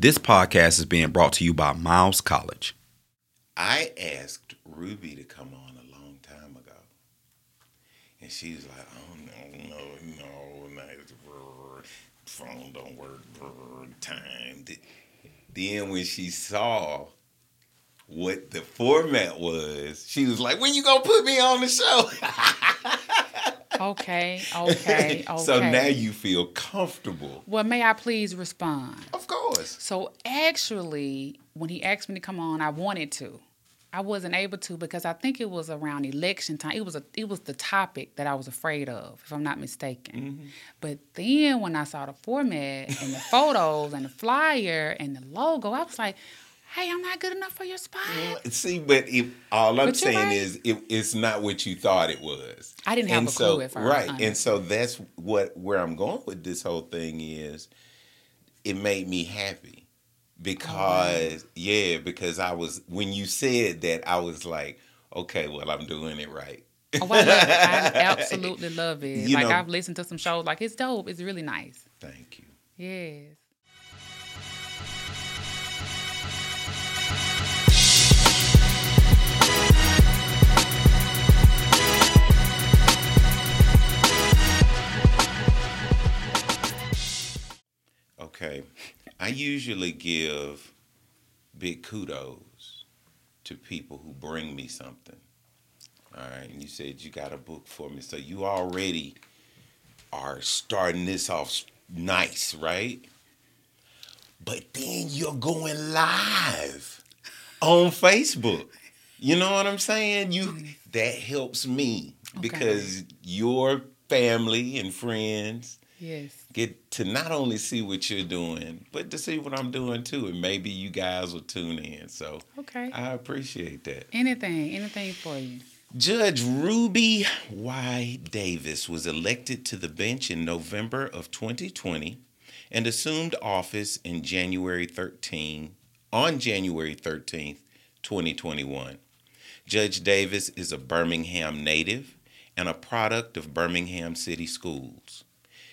This podcast is being brought to you by Miles College. I asked Ruby to come on a long time ago, and she was like, "Oh no, no, no, no, phone don't work. Time." Then when she saw what the format was, she was like, "When you gonna put me on the show?" Okay, okay, okay. so now you feel comfortable. Well, may I please respond? Of course. So actually, when he asked me to come on, I wanted to. I wasn't able to because I think it was around election time. It was a it was the topic that I was afraid of, if I'm not mistaken. Mm-hmm. But then when I saw the format and the photos and the flyer and the logo, I was like, "Hey, I'm not good enough for your spot." See, but if all I'm But saying right. is, it, it's not what you thought it was. I didn't have and a so, clue at first, right? And so that's what where I'm going with this whole thing is, it made me happy because oh, yeah, because I was when you said that I was like, okay, well I'm doing it right. Oh, I, love it. I absolutely love it. You like know- I've listened to some shows, like it's dope. It's really nice. Thank you. Yes. Okay, I usually give big kudos to people who bring me something. All right, and you said you got a book for me, so you already are starting this off nice, right? But then you're going live on Facebook. You know what I'm saying? You that helps me Okay. because your family and friends Yes. Get to not only see what you're doing, but to see what I'm doing too. And maybe you guys will tune in. So Okay. I appreciate that. Anything, anything for you. Judge Ruby Y. Davis was elected to the bench in November of 2020 and assumed office in January 13 on January 13th, 2021. Judge Davis is a Birmingham native and a product of Birmingham City Schools.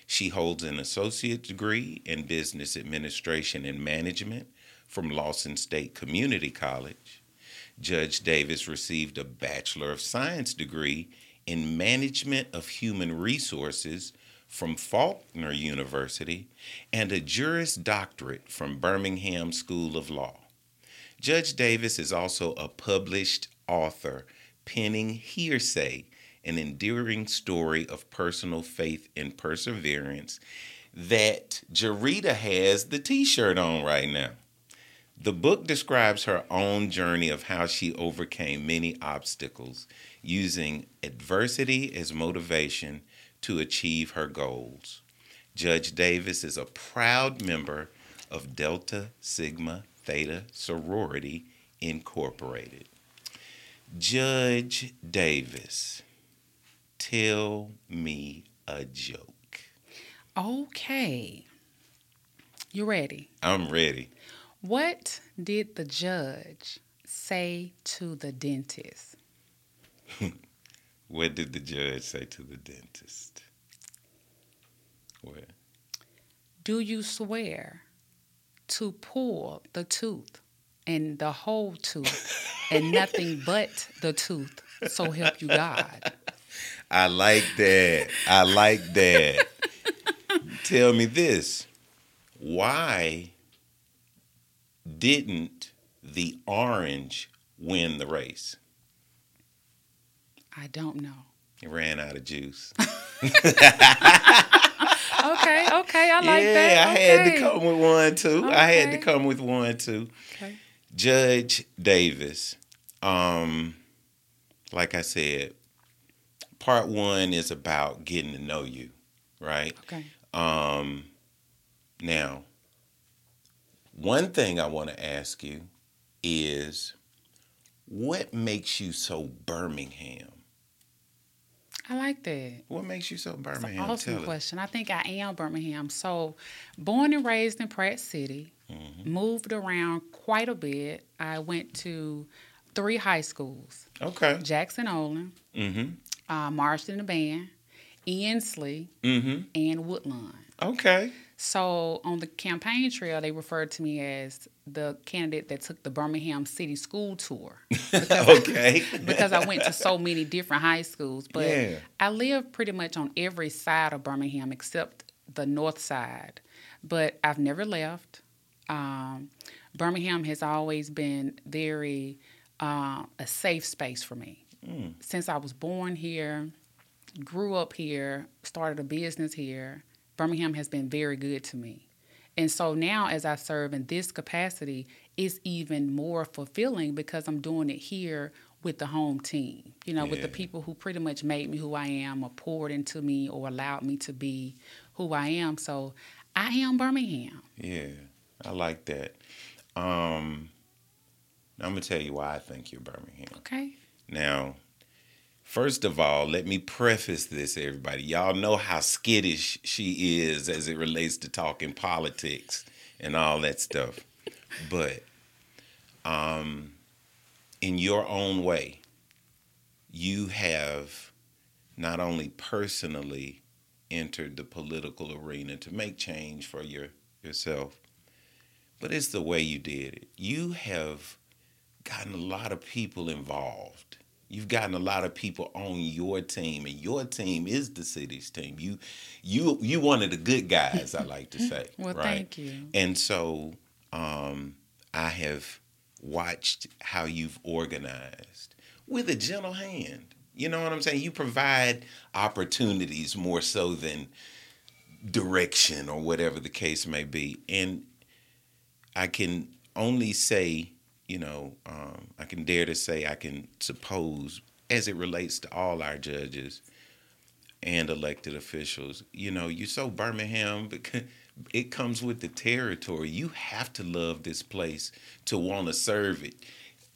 She holds an associate degree in business administration and management from Lawson State Community College. Judge Davis received a Bachelor of Science degree in Management of Human Resources from Faulkner University and a Juris Doctorate from Birmingham School of Law. Judge Davis is also a published author, penning Hearsay, an endearing story of personal faith and perseverance that Jarita has the t shirt on right now. The book describes her own journey of how she overcame many obstacles using adversity as motivation to achieve her goals. Judge Davis is a proud member of Delta Sigma Theta Sorority Incorporated. Judge Davis, tell me a joke. Okay. You ready? I'm ready. What did the judge say to the dentist? What did the judge say to the dentist? What? Do you swear to pull the tooth and the whole tooth and nothing but the tooth? So help you God. I like that. I like that. Tell me this. Why didn't the orange win the race? I don't know. It ran out of juice. Okay, okay, I like yeah, that. I had to come with one too. I had to come with one too. Okay. Judge Davis. Um, like I said, part one is about getting to know you, right? Okay. Um, now, one thing I want to ask you is what makes you so Birmingham? I like that. What makes you so Birmingham? an awesome question. I think I am Birmingham. So, born and raised in Pratt City, Mm-hmm. moved around quite a bit. I went to three high schools Okay. Jackson Olin, Mm-hmm. Uh, Marston the Band, Ensley, Mm-hmm. and Woodlawn. Okay. So on the campaign trail, they referred to me as the candidate that took the Birmingham City School Tour. okay. because I went to so many different high schools. But Yeah. I live pretty much on every side of Birmingham except the north side. But I've never left. Um, Birmingham has always been very uh, a safe space for me. Since I was born here, grew up here, started a business here, Birmingham has been very good to me. And so now, as I serve in this capacity, it's even more fulfilling because I'm doing it here with the home team, you know, with the people who pretty much made me who I am or poured into me or allowed me to be who I am. So I am Birmingham. Yeah, I like that. Um, I'm gonna tell you why I think you're Birmingham. Okay. Now, first of all, let me preface this, everybody. Y'all know how skittish she is as it relates to talking politics and all that stuff. But um, in your own way, you have not only personally entered the political arena to make change for your yourself, but it's the way you did it. You have gotten a lot of people involved. You've gotten a lot of people on your team, and your team is the city's team. You, you, you one of the good guys. I like to say. Well, right? thank you. And so, um, I have watched how you've organized with a gentle hand. You know what I'm saying? You provide opportunities more so than direction or whatever the case may be. And I can only say, you know, um, I can dare to say, I can suppose, as it relates to all our judges and elected officials, you know, you're so Birmingham because it comes with the territory. You have to love this place to want to serve it.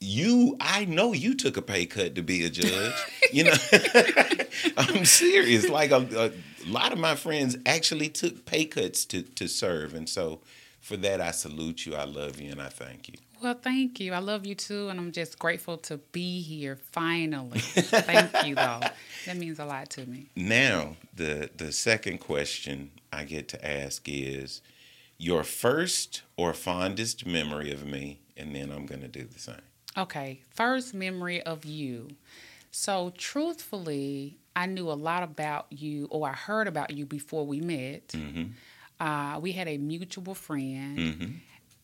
You, I know you took a pay cut to be a judge. you know, I'm serious. Like a, a lot of my friends actually took pay cuts to to serve, and so for that I salute you. I love you, and I thank you. Well, thank you. I love you too, and I'm just grateful to be here finally. thank you, though. That means a lot to me. Now, the the second question I get to ask is your first or fondest memory of me, and then I'm going to do the same. Okay, first memory of you. So, truthfully, I knew a lot about you, or I heard about you before we met. Mm-hmm. Uh, we had a mutual friend, Mm-hmm.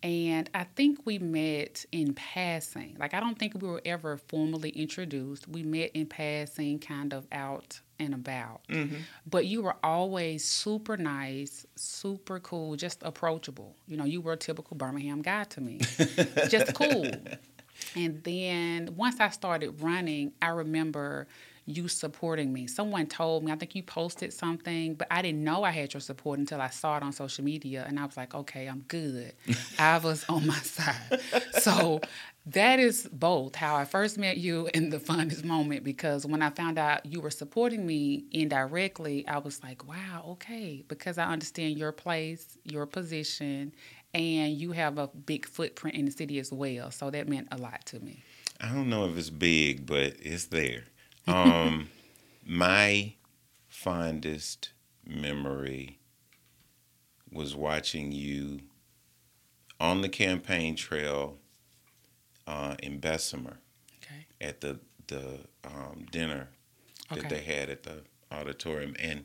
and I think we met in passing. Like, I don't think we were ever formally introduced. We met in passing, kind of out and about. Mm-hmm. But you were always super nice, super cool, just approachable. You know, you were a typical Birmingham guy to me, just cool. And then once I started running, I remember you supporting me. Someone told me, I think you posted something, but I didn't know I had your support until I saw it on social media. And I was like, okay, I'm good. I was on my side. So that is both how I first met you and the funnest moment because when I found out you were supporting me indirectly, I was like, wow, okay, because I understand your place, your position, and you have a big footprint in the city as well. So that meant a lot to me. I don't know if it's big, but it's there. Um, my fondest memory was watching you on the campaign trail uh, in Bessemer Okay. at the the um, dinner that Okay. they had at the auditorium, and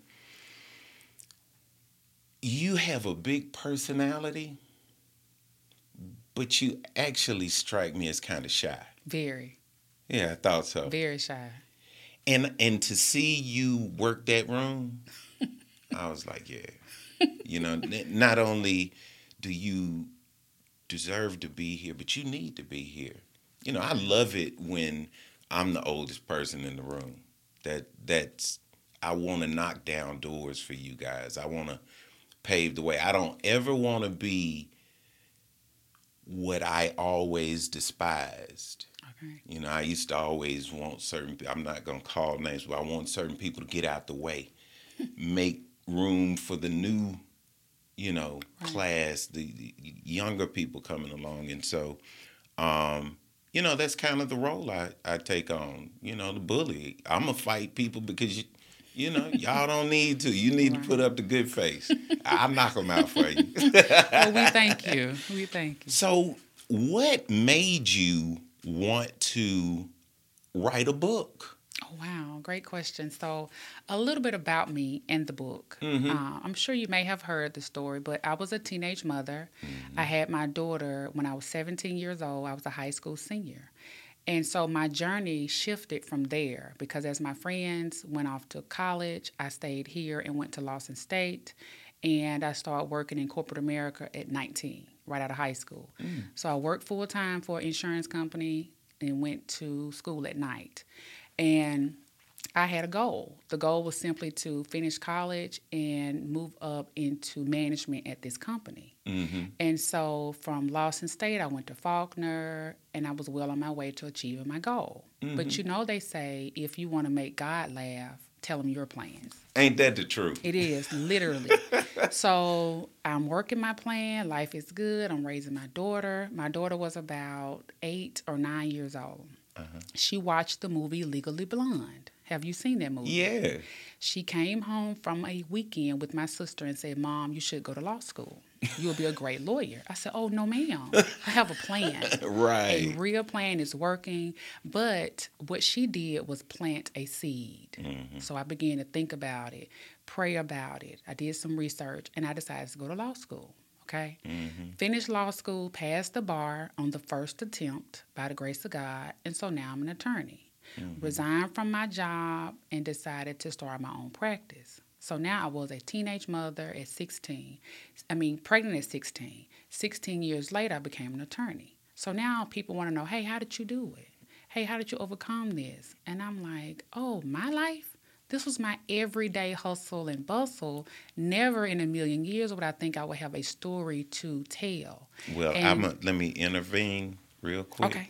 you have a big personality, but you actually strike me as kind of shy. Very, Yeah, I thought so. very shy. And and to see you work that room, I was like, yeah. You know, not only do you deserve to be here, but you need to be here. You know, I love it when I'm the oldest person in the room. That that's I want to knock down doors for you guys. I want to pave the way. I don't ever want to be what I always despised. Okay. You know, I used to always want certain. I'm not gonna call names, but I want certain people to get out the way, make room for the new, you know, Right. class, the, the younger people coming along, and so, um, you know, that's kind of the role I I take on. You know, the bully. I'm gonna fight people because you You know, y'all don't need to. You need Right. to put up the good face. I'll knock them out for you. well, we thank you. We thank you. So, what made you want to write a book? Oh, wow, great question. So, a little bit about me and the book. Mm-hmm. Uh, I'm sure you may have heard the story, but I was a teenage mother. Mm-hmm. I had my daughter when I was 17 years old. I was a high school senior. And so my journey shifted from there because as my friends went off to college, I stayed here and went to Lawson State. And I started working in corporate America at 19, right out of high school. Mm. So I worked full time for an insurance company and went to school at night. And I had a goal. The goal was simply to finish college and move up into management at this company. Mm-hmm. And so from Lawson State, I went to Faulkner, and I was well on my way to achieving my goal. But mm-hmm. you know, they say if you want to make God laugh, tell them your plans. Ain't that the truth? It is literally. so I'm working my plan. Life is good. I'm raising my daughter. My daughter was about eight or nine years old. Uh-huh. She watched the movie Legally Blonde. Have you seen that movie? Yeah. She came home from a weekend with my sister and said, Mom, you should go to law school. You'll be a great lawyer. I said, Oh, no, ma'am. I have a plan. Right. A real plan is working. But what she did was plant a seed. Mm-hmm. So I began to think about it, pray about it. I did some research and I decided to go to law school. Okay. Mm-hmm. Finished law school, passed the bar on the first attempt by the grace of God. And so now I'm an attorney. Mm-hmm. Resigned from my job and decided to start my own practice. So now I was a teenage mother at 16. I mean, pregnant at 16. 16 years later, I became an attorney. So now people want to know, hey, how did you do it? Hey, how did you overcome this? And I'm like, oh, my life? This was my everyday hustle and bustle. Never in a million years would I think I would have a story to tell. Well, And- I'm a, let me intervene real quick. Okay.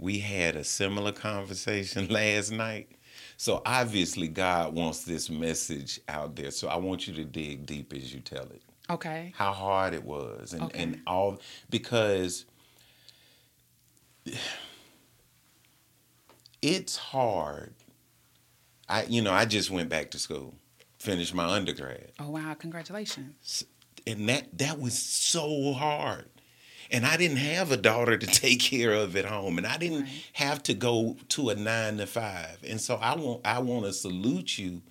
We had a similar conversation last night. So obviously God wants this message out there. So I want you to dig deep as you tell it. Okay. How hard it was and, Okay. and all because it's hard. I you know, I just went back to school, finished my undergrad. Oh, wow. Congratulations. and that that was so hard and i didn't have a daughter to take care of at home and i didn't Right. have to go to a nine to five and so i want i want to salute you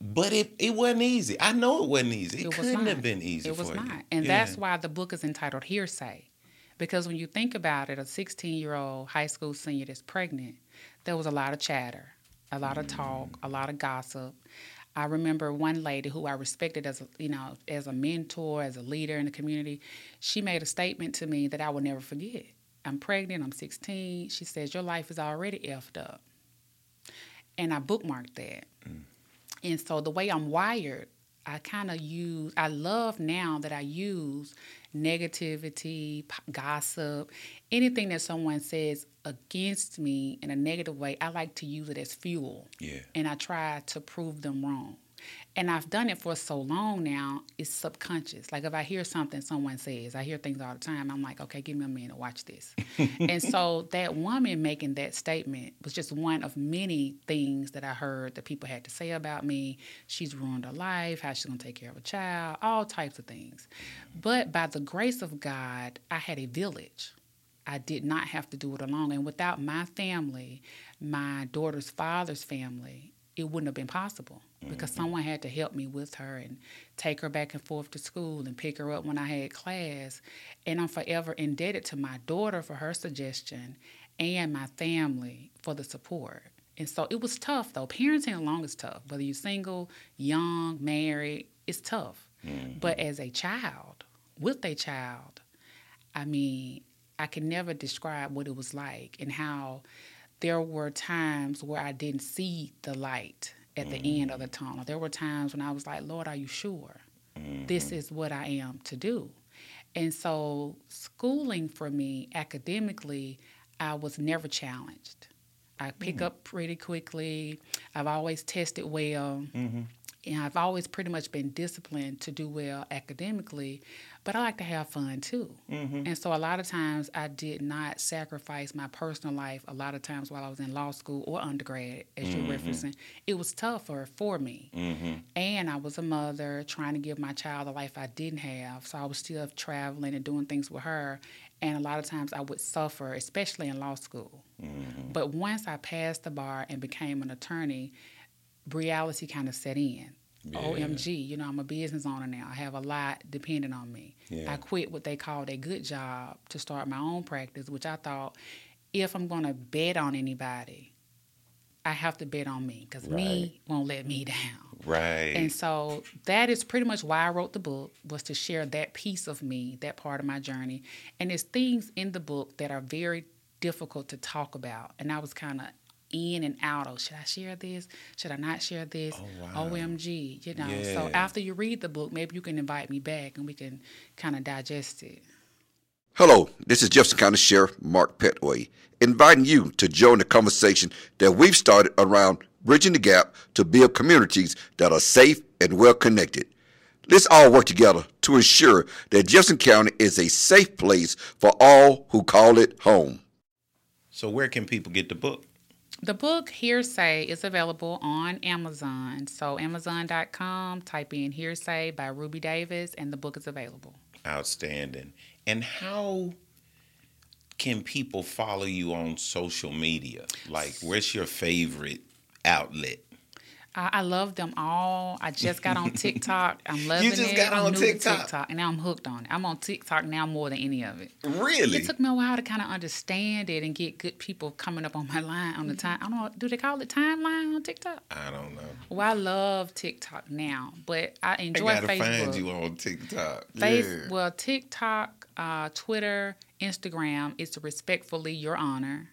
but it, it wasn't easy i know it wasn't easy it, was couldn't not. have been easy It was for not. you And Yeah. that's why the book is entitled Hearsay. Because when you think about it, a 16 year old high school senior that's pregnant, there was a lot of chatter, a lot of talk, mm. a lot of gossip. I remember one lady who I respected as a, you know, as a mentor, as a leader in the community. She made a statement to me that I will never forget. I'm pregnant, I'm 16. She says, Your life is already effed up. And I bookmarked that. Mm. And so the way I'm wired, I kind of use, I love now that I use negativity, p- gossip, anything that someone says against me in a negative way, I like to use it as fuel. Yeah. And I try to prove them wrong. And I've done it for so long now, it's subconscious. Like if I hear something someone says, I hear things all the time, I'm like, okay, give me a minute, watch this. and so that woman making that statement was just one of many things that I heard that people had to say about me. She's ruined her life, how she's gonna take care of a child, all types of things. But by the grace of God, I had a village. I did not have to do it alone. And without my family, my daughter's father's family, it wouldn't have been possible because mm-hmm. someone had to help me with her and take her back and forth to school and pick her up when I had class. And I'm forever indebted to my daughter for her suggestion and my family for the support. And so it was tough though. Parenting alone is tough. Whether you're single, young, married, it's tough. Mm-hmm. But as a child, with a child, I mean, I can never describe what it was like and how there were times where I didn't see the light at the mm-hmm. end of the tunnel. There were times when I was like, Lord, are you sure? This mm-hmm. is what I am to do. And so, schooling for me academically, I was never challenged. I pick mm. up pretty quickly. I've always tested well. Mm-hmm. And I've always pretty much been disciplined to do well academically, but I like to have fun too. Mm-hmm. And so a lot of times I did not sacrifice my personal life. A lot of times while I was in law school or undergrad, as you're mm-hmm. referencing, it was tougher for me. Mm-hmm. And I was a mother trying to give my child a life I didn't have. So I was still traveling and doing things with her. And a lot of times I would suffer, especially in law school. But once I passed the bar and became an attorney, reality kind of set in. OMG, you know, I'm a business owner now. I have a lot depending on me. Yeah. I quit what they called a good job to start my own practice, which I thought if I'm going to bet on anybody, I have to bet on me because me won't let me down. Right. And so that is pretty much why I wrote the book was to share that piece of me, that part of my journey. And there's things in the book that are very difficult to talk about. And I was kind of in and out of should I share this? Should I not share this? Oh, wow. OMG, you know. Yeah. So after you read the book, maybe you can invite me back and we can kind of digest it. Hello, this is Jefferson County Sheriff Mark Pettway, inviting you to join the conversation that we've started around bridging the gap to build communities that are safe and well connected. Let's all work together to ensure that Jefferson County is a safe place for all who call it home. so where can people get the book? The book Hearsay is available on Amazon. So amazon.com, type in Hearsay by Ruby Davis and the book is available. Outstanding. And how can people follow you on social media? Like, where's your favorite outlet? I, I love them all. I just got on TikTok. I'm loving it. You just it. got I'm on TikTok? TikTok, and now I'm hooked on it. I'm on TikTok now more than any of it. Really? It took me a while to kind of understand it and get good people coming up on my line on the Mm-hmm. time. I don't know. Do they call it timeline on TikTok? I don't know. Well, I love TikTok now, but I I enjoy gotta Facebook. find you on TikTok. Face, yeah. Well, TikTok, uh, Twitter, Instagram is respectfully your honor,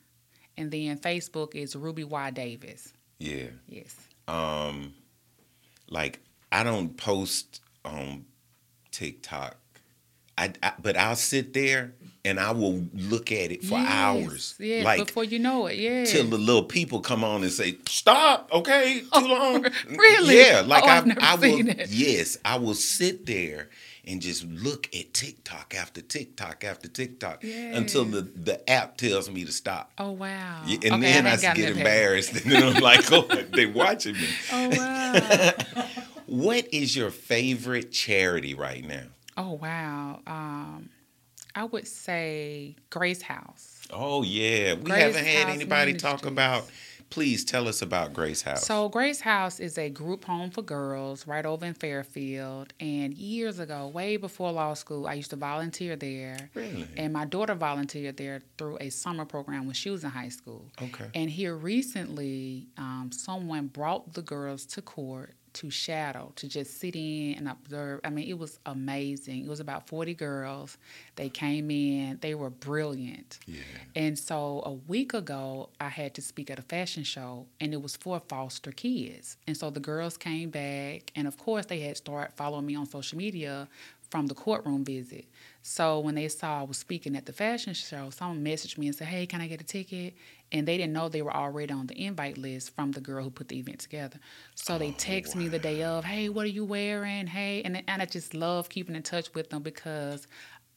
and then Facebook is Ruby Y Davis. yeah. Yes. Um, like I don't post on TikTok. I, I but I'll sit there and I will look at it for Yes, hours. Yeah. like before you know it. Yeah. till the little people come on and say, "Stop, okay, too long." Oh, really? Yeah, like Oh, I, I will. it. Yes, I will sit there and just look at TikTok after TikTok after TikTok until the the app tells me to stop. oh wow. Yeah, and Okay, then I, haven't get embarrassed, and then I'm like, "Oh, they're watching me." Oh wow. What is your favorite charity right now? oh wow. Um, I would say Grace House. Oh yeah, we Grace haven't had House anybody talk about. Please tell us about Grace House. So Grace House is a group home for girls right over in Fairfield. And years ago, way before law school, I used to volunteer there. Really? And my daughter volunteered there through a summer program when she was in high school. Okay. And here recently, um, someone brought the girls to court to shadow, to just sit in and observe. I mean, it was amazing. It was about 40 girls. They came in, they were brilliant. yeah. And so a week ago, I had to speak at a fashion show, and it was for foster kids. And so the girls came back, and of course, they had started following me on social media from the courtroom visit. So when they saw I was speaking at the fashion show, someone messaged me and said, "Hey, can I get a ticket?" And they didn't know they were already on the invite list from the girl who put the event together. So they oh, text me the day of, "Hey, what are you wearing?" Hey, and and I just love keeping in touch with them because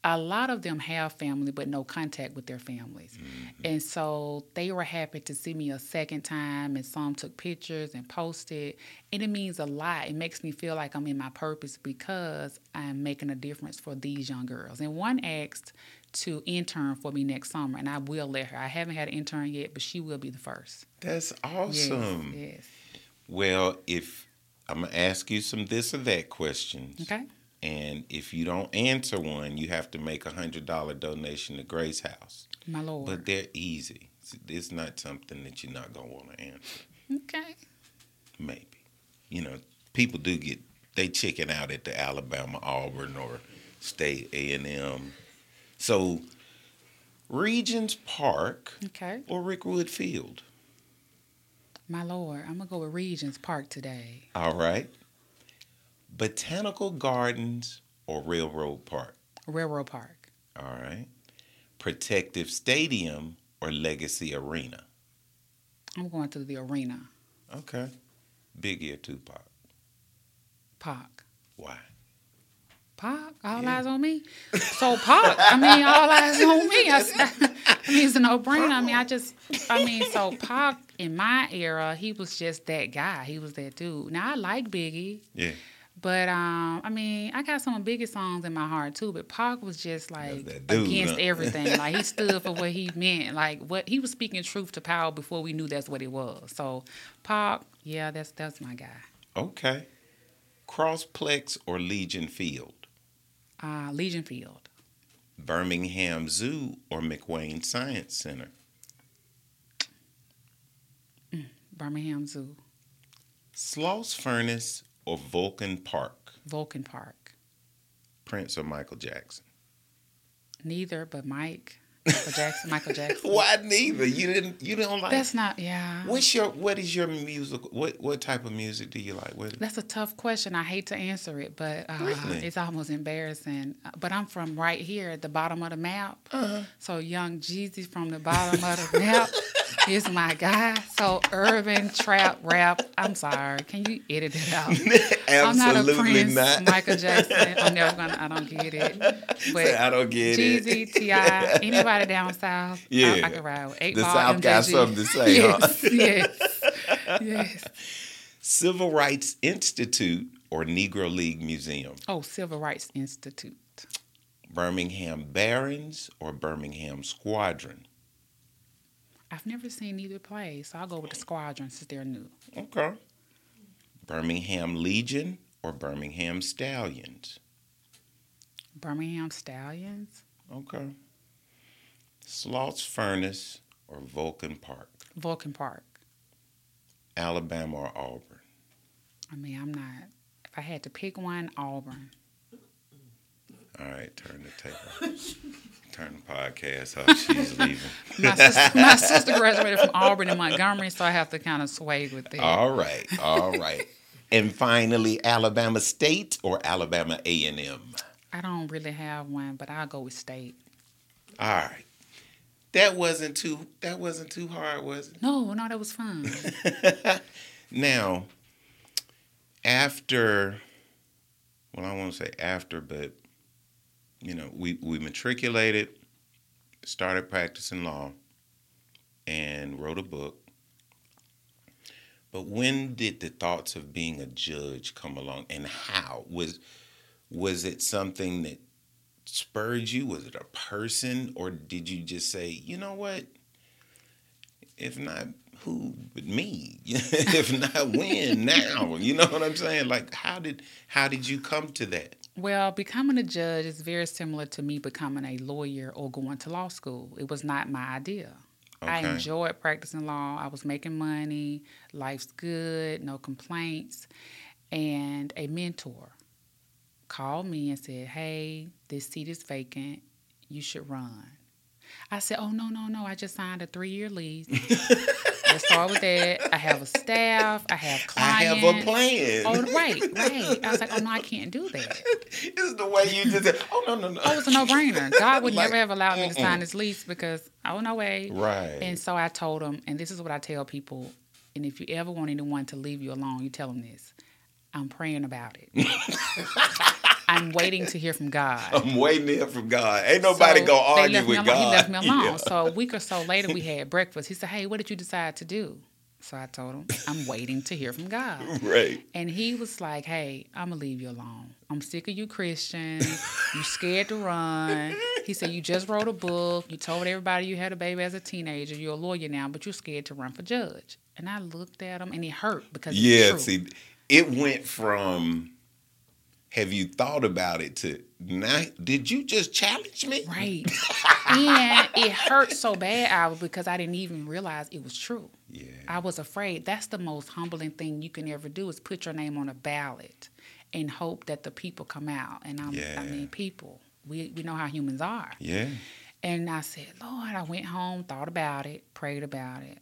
a lot of them have family but no contact with their families. Mm-hmm. And so they were happy to see me a second time and some took pictures and posted. And it means a lot. It makes me feel like I'm in my purpose because I'm making a difference for these young girls. And one asked to intern for me next summer and I will let her. I haven't had an intern yet, but she will be the first. That's Yes, awesome. Yes. Well, if I'm gonna ask you some this or that questions, Okay. And if you don't answer one, you have to make a hundred dollar donation to Grace House. My Lord. But they're easy. It's not something that you're not gonna want to answer. okay. Maybe, you know, people do get they chicken out at the Alabama Auburn or State A and M. So, Regions Park Okay. or Rickwood Field. My Lord. I'm gonna go with Regions Park today. All right. Botanical Gardens or Railroad Park. Railroad Park. All right. Protective Stadium or Legacy Arena. I'm going to the arena. Okay. Biggie or Tupac. Pac. Why? Pac, all eyes on me. So Pac, I mean, all eyes on me. I, I mean, it's a no brainer. I mean, I just, I mean, so Pac in my era, he was just that guy. He was that dude. Now I like Biggie, Yeah. But um, I mean, I got some of Biggie's songs in my heart too. But Pac was just like dude, against huh? everything. Like he stood for what he meant. Like what he was speaking truth to power before we knew that's what it was. So Pac, yeah, that's that's my guy. Okay. Crossplex or Legion Field? Uh, Legion Field, Birmingham Zoo or McWayne Science Center? Birmingham Zoo, Sloss Furnace or Vulcan Park? Vulcan Park. Prince or Michael Jackson? Neither, but Mike, Michael Jackson, Michael Jackson. Why neither? You didn't. You don't like. That's not, yeah. What's your? What is your music? What What type of music do you like? What? That's a tough question. I hate to answer it, but uh, Really? it's almost embarrassing. But I'm from right here at the bottom of the map. Uh-huh. So Young Jeezy from the bottom of the map is my guy. So urban trap rap. I'm sorry. Can you edit it out? I'm not a Absolutely Prince, not. Michael Jackson. I'm never gonna. I don't get it. But I don't get it. Jeezy, Ti, anybody down south, Yeah. I can ride with eight The ball. South got MJG. something to say, huh? yes, yes, yes. Civil Rights Institute or Negro League Museum? Oh, Civil Rights Institute. Birmingham Barons or Birmingham Squadron? I've never seen either play, so I'll go with the Squadron since they're new. Okay. Birmingham Legion or Birmingham Stallions? Birmingham Stallions, Okay. Sloss Furnace or Vulcan Park? Vulcan Park. Alabama or Auburn? I mean, I'm not. If I had to pick one, Auburn. All right, turn the tape off. turn the podcast off. She's leaving. My sister, my sister graduated from Auburn in Montgomery, so I have to kind of sway with it. All right, all right. And finally, Alabama State or Alabama A and M. I don't really have one, but I'll go with State. All right. That wasn't too. That wasn't too hard, was it? No, no, that was fun. Now, after, well, I won't say after, but you know, we we matriculated, started practicing law, and wrote a book. But when did the thoughts of being a judge come along, and how was was it something that spurred you? Was it a person, or did you just say, you know what? If not who but me if not when now you know what i'm saying like how did how did you come to that Well, becoming a judge is very similar to me becoming a lawyer or going to law school. It was not my idea. I enjoyed practicing law. I was making money. Life's good, no complaints. And a mentor called me and said, Hey, this seat is vacant. You should run. I said, Oh, no, no, no. I just signed a three year lease. Let's start with that. I have a staff, I have clients. i have a plan Oh, right, right. I was like, Oh, no, I can't do that. this is the way you just said, oh no no no Oh, it's a no brainer. God would Like, never have allowed me to sign this lease because oh no way. right And so I told him, and this is what I tell people, and if you ever want anyone to leave you alone, you tell them this. I'm praying about it. I'm waiting to hear from God. i'm waiting to hear from god ain't nobody So gonna argue with alone. god He left me alone. Yeah. So a week or so later, we had breakfast. He said, "Hey, what did you decide to do?" So I told him, "I'm waiting to hear from God." right And he was like, "Hey, I'm gonna leave you alone. I'm sick of you Christians. You scared to run." He said, "You just wrote a book. You told everybody you had a baby as a teenager. You're a lawyer now, but you're scared to run for judge." And I looked at him, and it hurt because it's yeah see it went from have you thought about it to now did you just challenge me right. and it hurt so bad, I because I didn't even realize it was true. yeah I was afraid. That's the most humbling thing you can ever do is put your name on a ballot and hope that the people come out. And I'm, Yeah. I mean, people. We we know how humans are. yeah And I said, Lord, I went home, thought about it, prayed about it,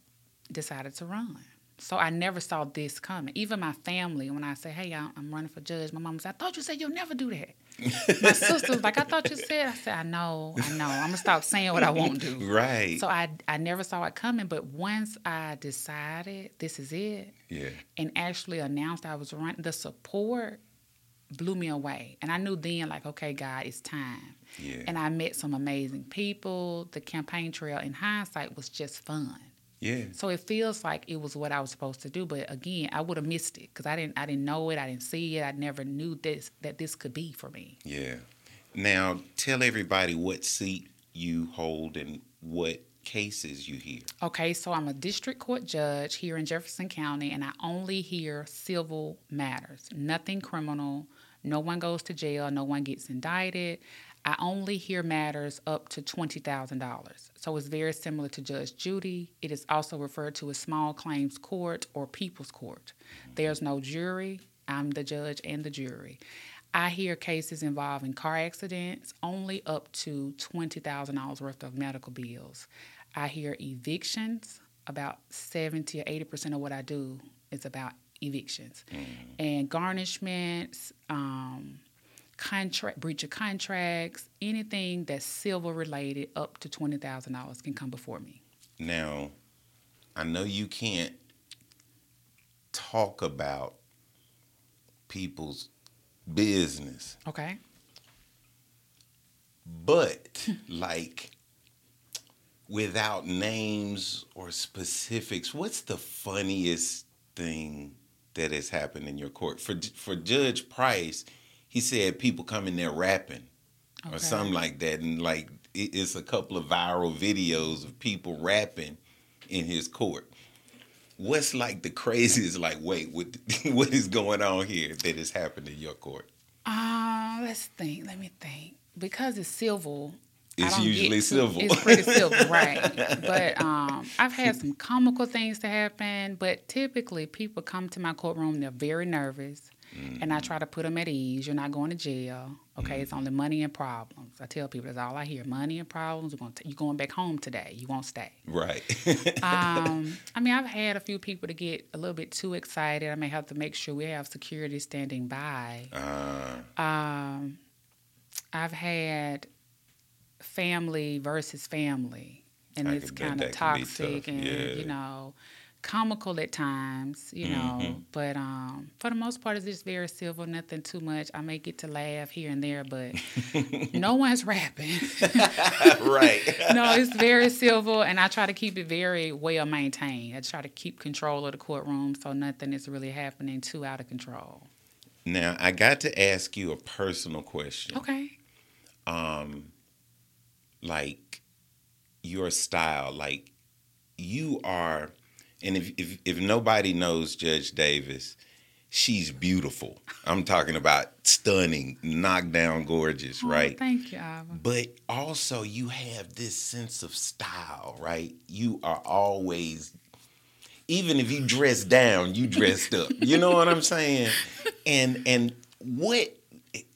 decided to run. So I never saw this coming. Even my family, when I say, "Hey, I'm I'm running for judge," my mom said, "I thought you said you'll never do that." my sister was like, "I thought you said." I said, "I know, I know. I'm gonna stop saying what I won't do." right So I I never saw it coming, but once I decided this is it yeah and actually announced I was running, the support blew me away. And I knew then, like, okay, God, it's time. Yeah. And I met some amazing people. The campaign trail, in hindsight, was just fun. Yeah. So it feels like it was what I was supposed to do, but again, I would have missed it because I didn't. I didn't know it. I didn't see it. I never knew this that this could be for me. Yeah. Now tell everybody what seat you hold and what cases you hear. Okay, so I'm a district court judge here in Jefferson County, and I only hear civil matters, nothing criminal. No one goes to jail, no one gets indicted. I only hear matters up to $20,000. So it's very similar to Judge Judy. It is also referred to as small claims court or people's court. There's no jury. I'm the judge and the jury. I hear cases involving car accidents only up to $20,000 worth of medical bills. I hear evictions, about 70 or 80% of what I do is about evictions. And garnishments, um, contract breach of contracts, anything that's civil related up to $20,000 can come before me. Now, I know you can't talk about people's business, Okay? but like without names or specifics, what's the funniest thing that has happened in your court? For for Judge Price, he said people come in there rapping or something like that, and like it's a couple of viral videos of people rapping in his court. What's like the craziest? Like, wait, what what is going on here that has happened in your court? Uh, let's think. Let me think. Because it's civil. It's usually civil. It's pretty civil, right? But um, I've had some comical things to happen. But typically, people come to my courtroom. They're very nervous, and I try to put them at ease. You're not going to jail. Okay, it's only money and problems. I tell people that's all I hear: money and problems. We're going to you're going back home today. You won't stay. Right. Um, I mean, I've had a few people to get a little bit too excited. I may have to make sure we have security standing by. uh, Um, I've had family versus family, and I it's kind of that can be toxic and yeah. you know comical at times, you know. Mm-hmm. But um, for the most part, it's just very civil, nothing too much. I may get to laugh here and there, but no one's rapping. right. no, it's very civil, and I try to keep it very well maintained. I try to keep control of the courtroom so nothing is really happening too out of control. Now I got to ask you a personal question. Okay. Um, like your style, like you are, and if if if nobody knows Judge Davis, she's beautiful. I'm talking about stunning, knockdown, gorgeous, Oh, right? thank you, Ava. But also, you have this sense of style, right? You are always, even if you dress down, you dressed up. You know what I'm saying? And and what,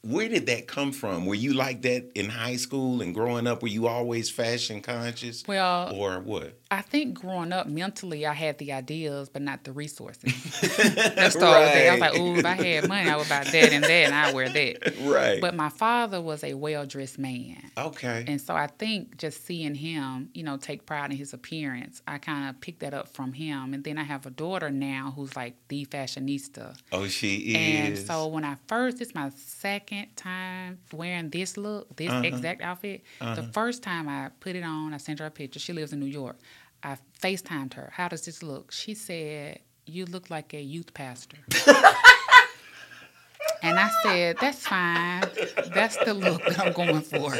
where did that come from? Were you like that in high school and growing up? Were you always fashion conscious? Well, or what? I think growing up mentally, I had the ideas, but not the resources. That's the whole thing. I was like, Right. ooh, if I had money, I would buy that and that, and I wear that. Right. But my father was a well dressed man. okay. And so I think just seeing him, you know, take pride in his appearance, I kind of picked that up from him. And then I have a daughter now who's like the fashionista. oh, she is. And so when I first, it's my second time wearing this look, this Uh-huh. exact outfit. The first time I put it on, I sent her a picture. She lives in New York. I FaceTimed her. How does this look? She said, You look like a youth pastor. And I said, that's fine. That's the look that I'm going for.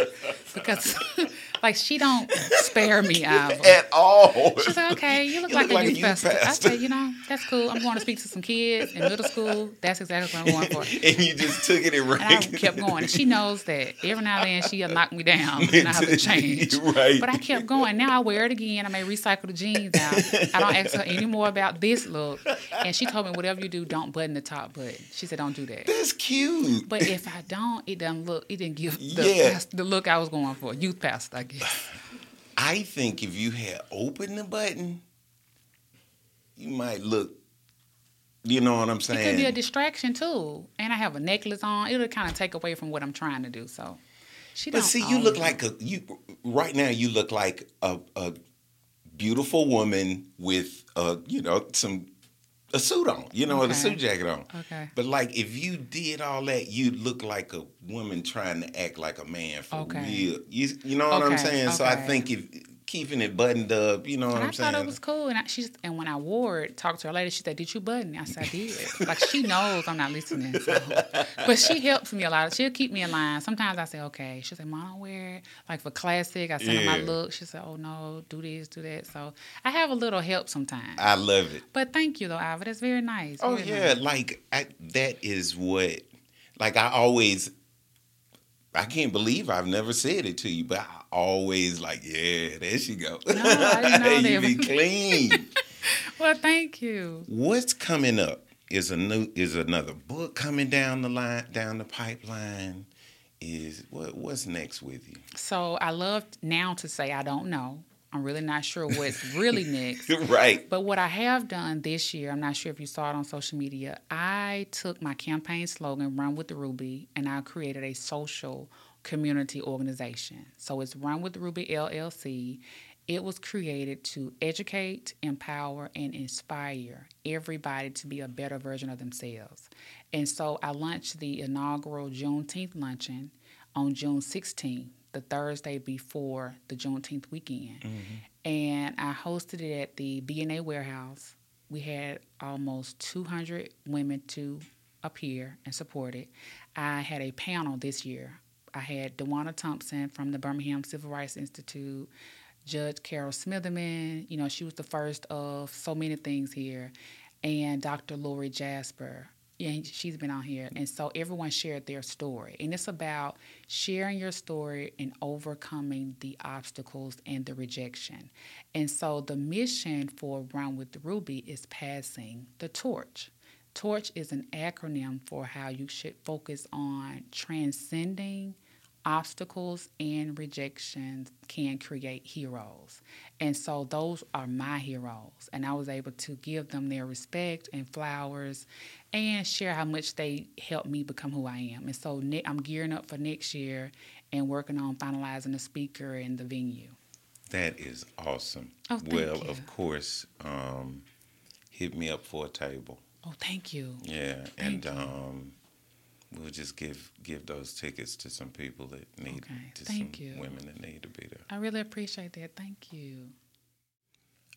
Because, like, she don't spare me, Ivor. at all. She's like, okay, you look You like, look a youth youth pastor. I said, you know, that's cool. I'm going to speak to some kids in middle school. That's exactly what I'm going for. and you just took it and ran. And I kept going. And she knows that every now and then she'll knock me down and I have to change. Right. But I kept going. Now I wear it again. I may recycle the jeans out. I don't ask her anymore about this look. And she told me, whatever you do, don't button the top button. She said, don't do that. That's cute. But if I don't, it doesn't look. It didn't give the, Yeah. the look I was going for. Youth pastor, I guess. I think if you had opened the button, you might look. You know what I'm saying? It could be a distraction too. And I have a necklace on. It'll kind of take away from what I'm trying to do. So she but see, you look it. like a you right now. You look like a, a beautiful woman with uh you know some a suit on, you know, with a suit jacket on. Okay. But like if you did all that, you'd look like a woman trying to act like a man for Okay. real. You you know what I'm Okay, saying? So I think if keeping it buttoned up, you know what And I I'm saying? thought it was cool, and I, she's and when I wore it, talked to her later, she said, "Did you button?" it?" I said, "I did." like she knows I'm not listening, so. but she helps me a lot. She'll keep me in line. Sometimes I say, "Okay," she'll say, "Mom, don't wear it." Like for classic, I send her my look. She said, "Oh no, do this, do that." So I have a little help sometimes. I love it. but thank you though, Ivor. That's very nice. Oh very yeah, nice. like I, that is what, like I always, I can't believe I've never said it to you, but I always like, yeah, there she go. I didn't know you be clean. Well, thank you. What's coming up is a new is another book coming down the line, down the pipeline. Is what what's next with you? So I love now to say I don't know. I'm really not sure what's really next. right. But what I have done this year, I'm not sure if you saw it on social media, I took my campaign slogan, Run with the Ruby, and I created a social community organization. So it's Run with the Ruby LLC. It was created to educate, empower, and inspire everybody to be a better version of themselves. And so I launched the inaugural Juneteenth luncheon on June 16th, the Thursday before the Juneteenth weekend. Mm-hmm. And I hosted it at the B&A warehouse. We had almost 200 women to appear and support it. I had a panel this year. I had Dewana Thompson from the Birmingham Civil Rights Institute, Judge Carol Smitherman. You know, she was the first of so many things here, and Dr. Lori Jasper. Yeah, she's been on here. And so everyone shared their story. And it's about sharing your story and overcoming the obstacles and the rejection. And so the mission for Run with Ruby is passing the torch. TORCH is an acronym for how you should focus on transcending obstacles and rejections can create heroes. And so those are my heroes. And I was able to give them their respect and flowers and share how much they helped me become who I am. And so ne- I'm gearing up for next year and working on finalizing the speaker and the venue. That is awesome. Oh, thank well, you. of course, um, hit me up for a table. Oh, thank you. Yeah, and you. um, we'll just give give those tickets to some people that need Okay, to thank some you. women that need to be there. I really appreciate that. Thank you.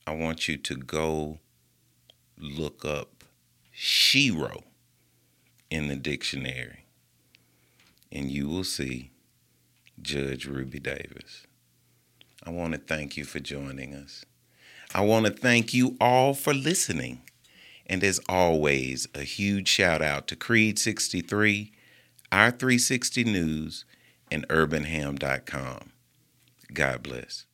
I want you to go look up shero in the dictionary, and you will see Judge Ruby Davis. I want to thank you for joining us. I want to thank you all for listening. And as always, a huge shout out to Creed 63, Our 360 News, and UrbanHam.com. God bless.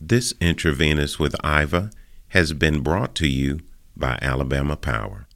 This Intravenous with Iva has been brought to you by Alabama Power.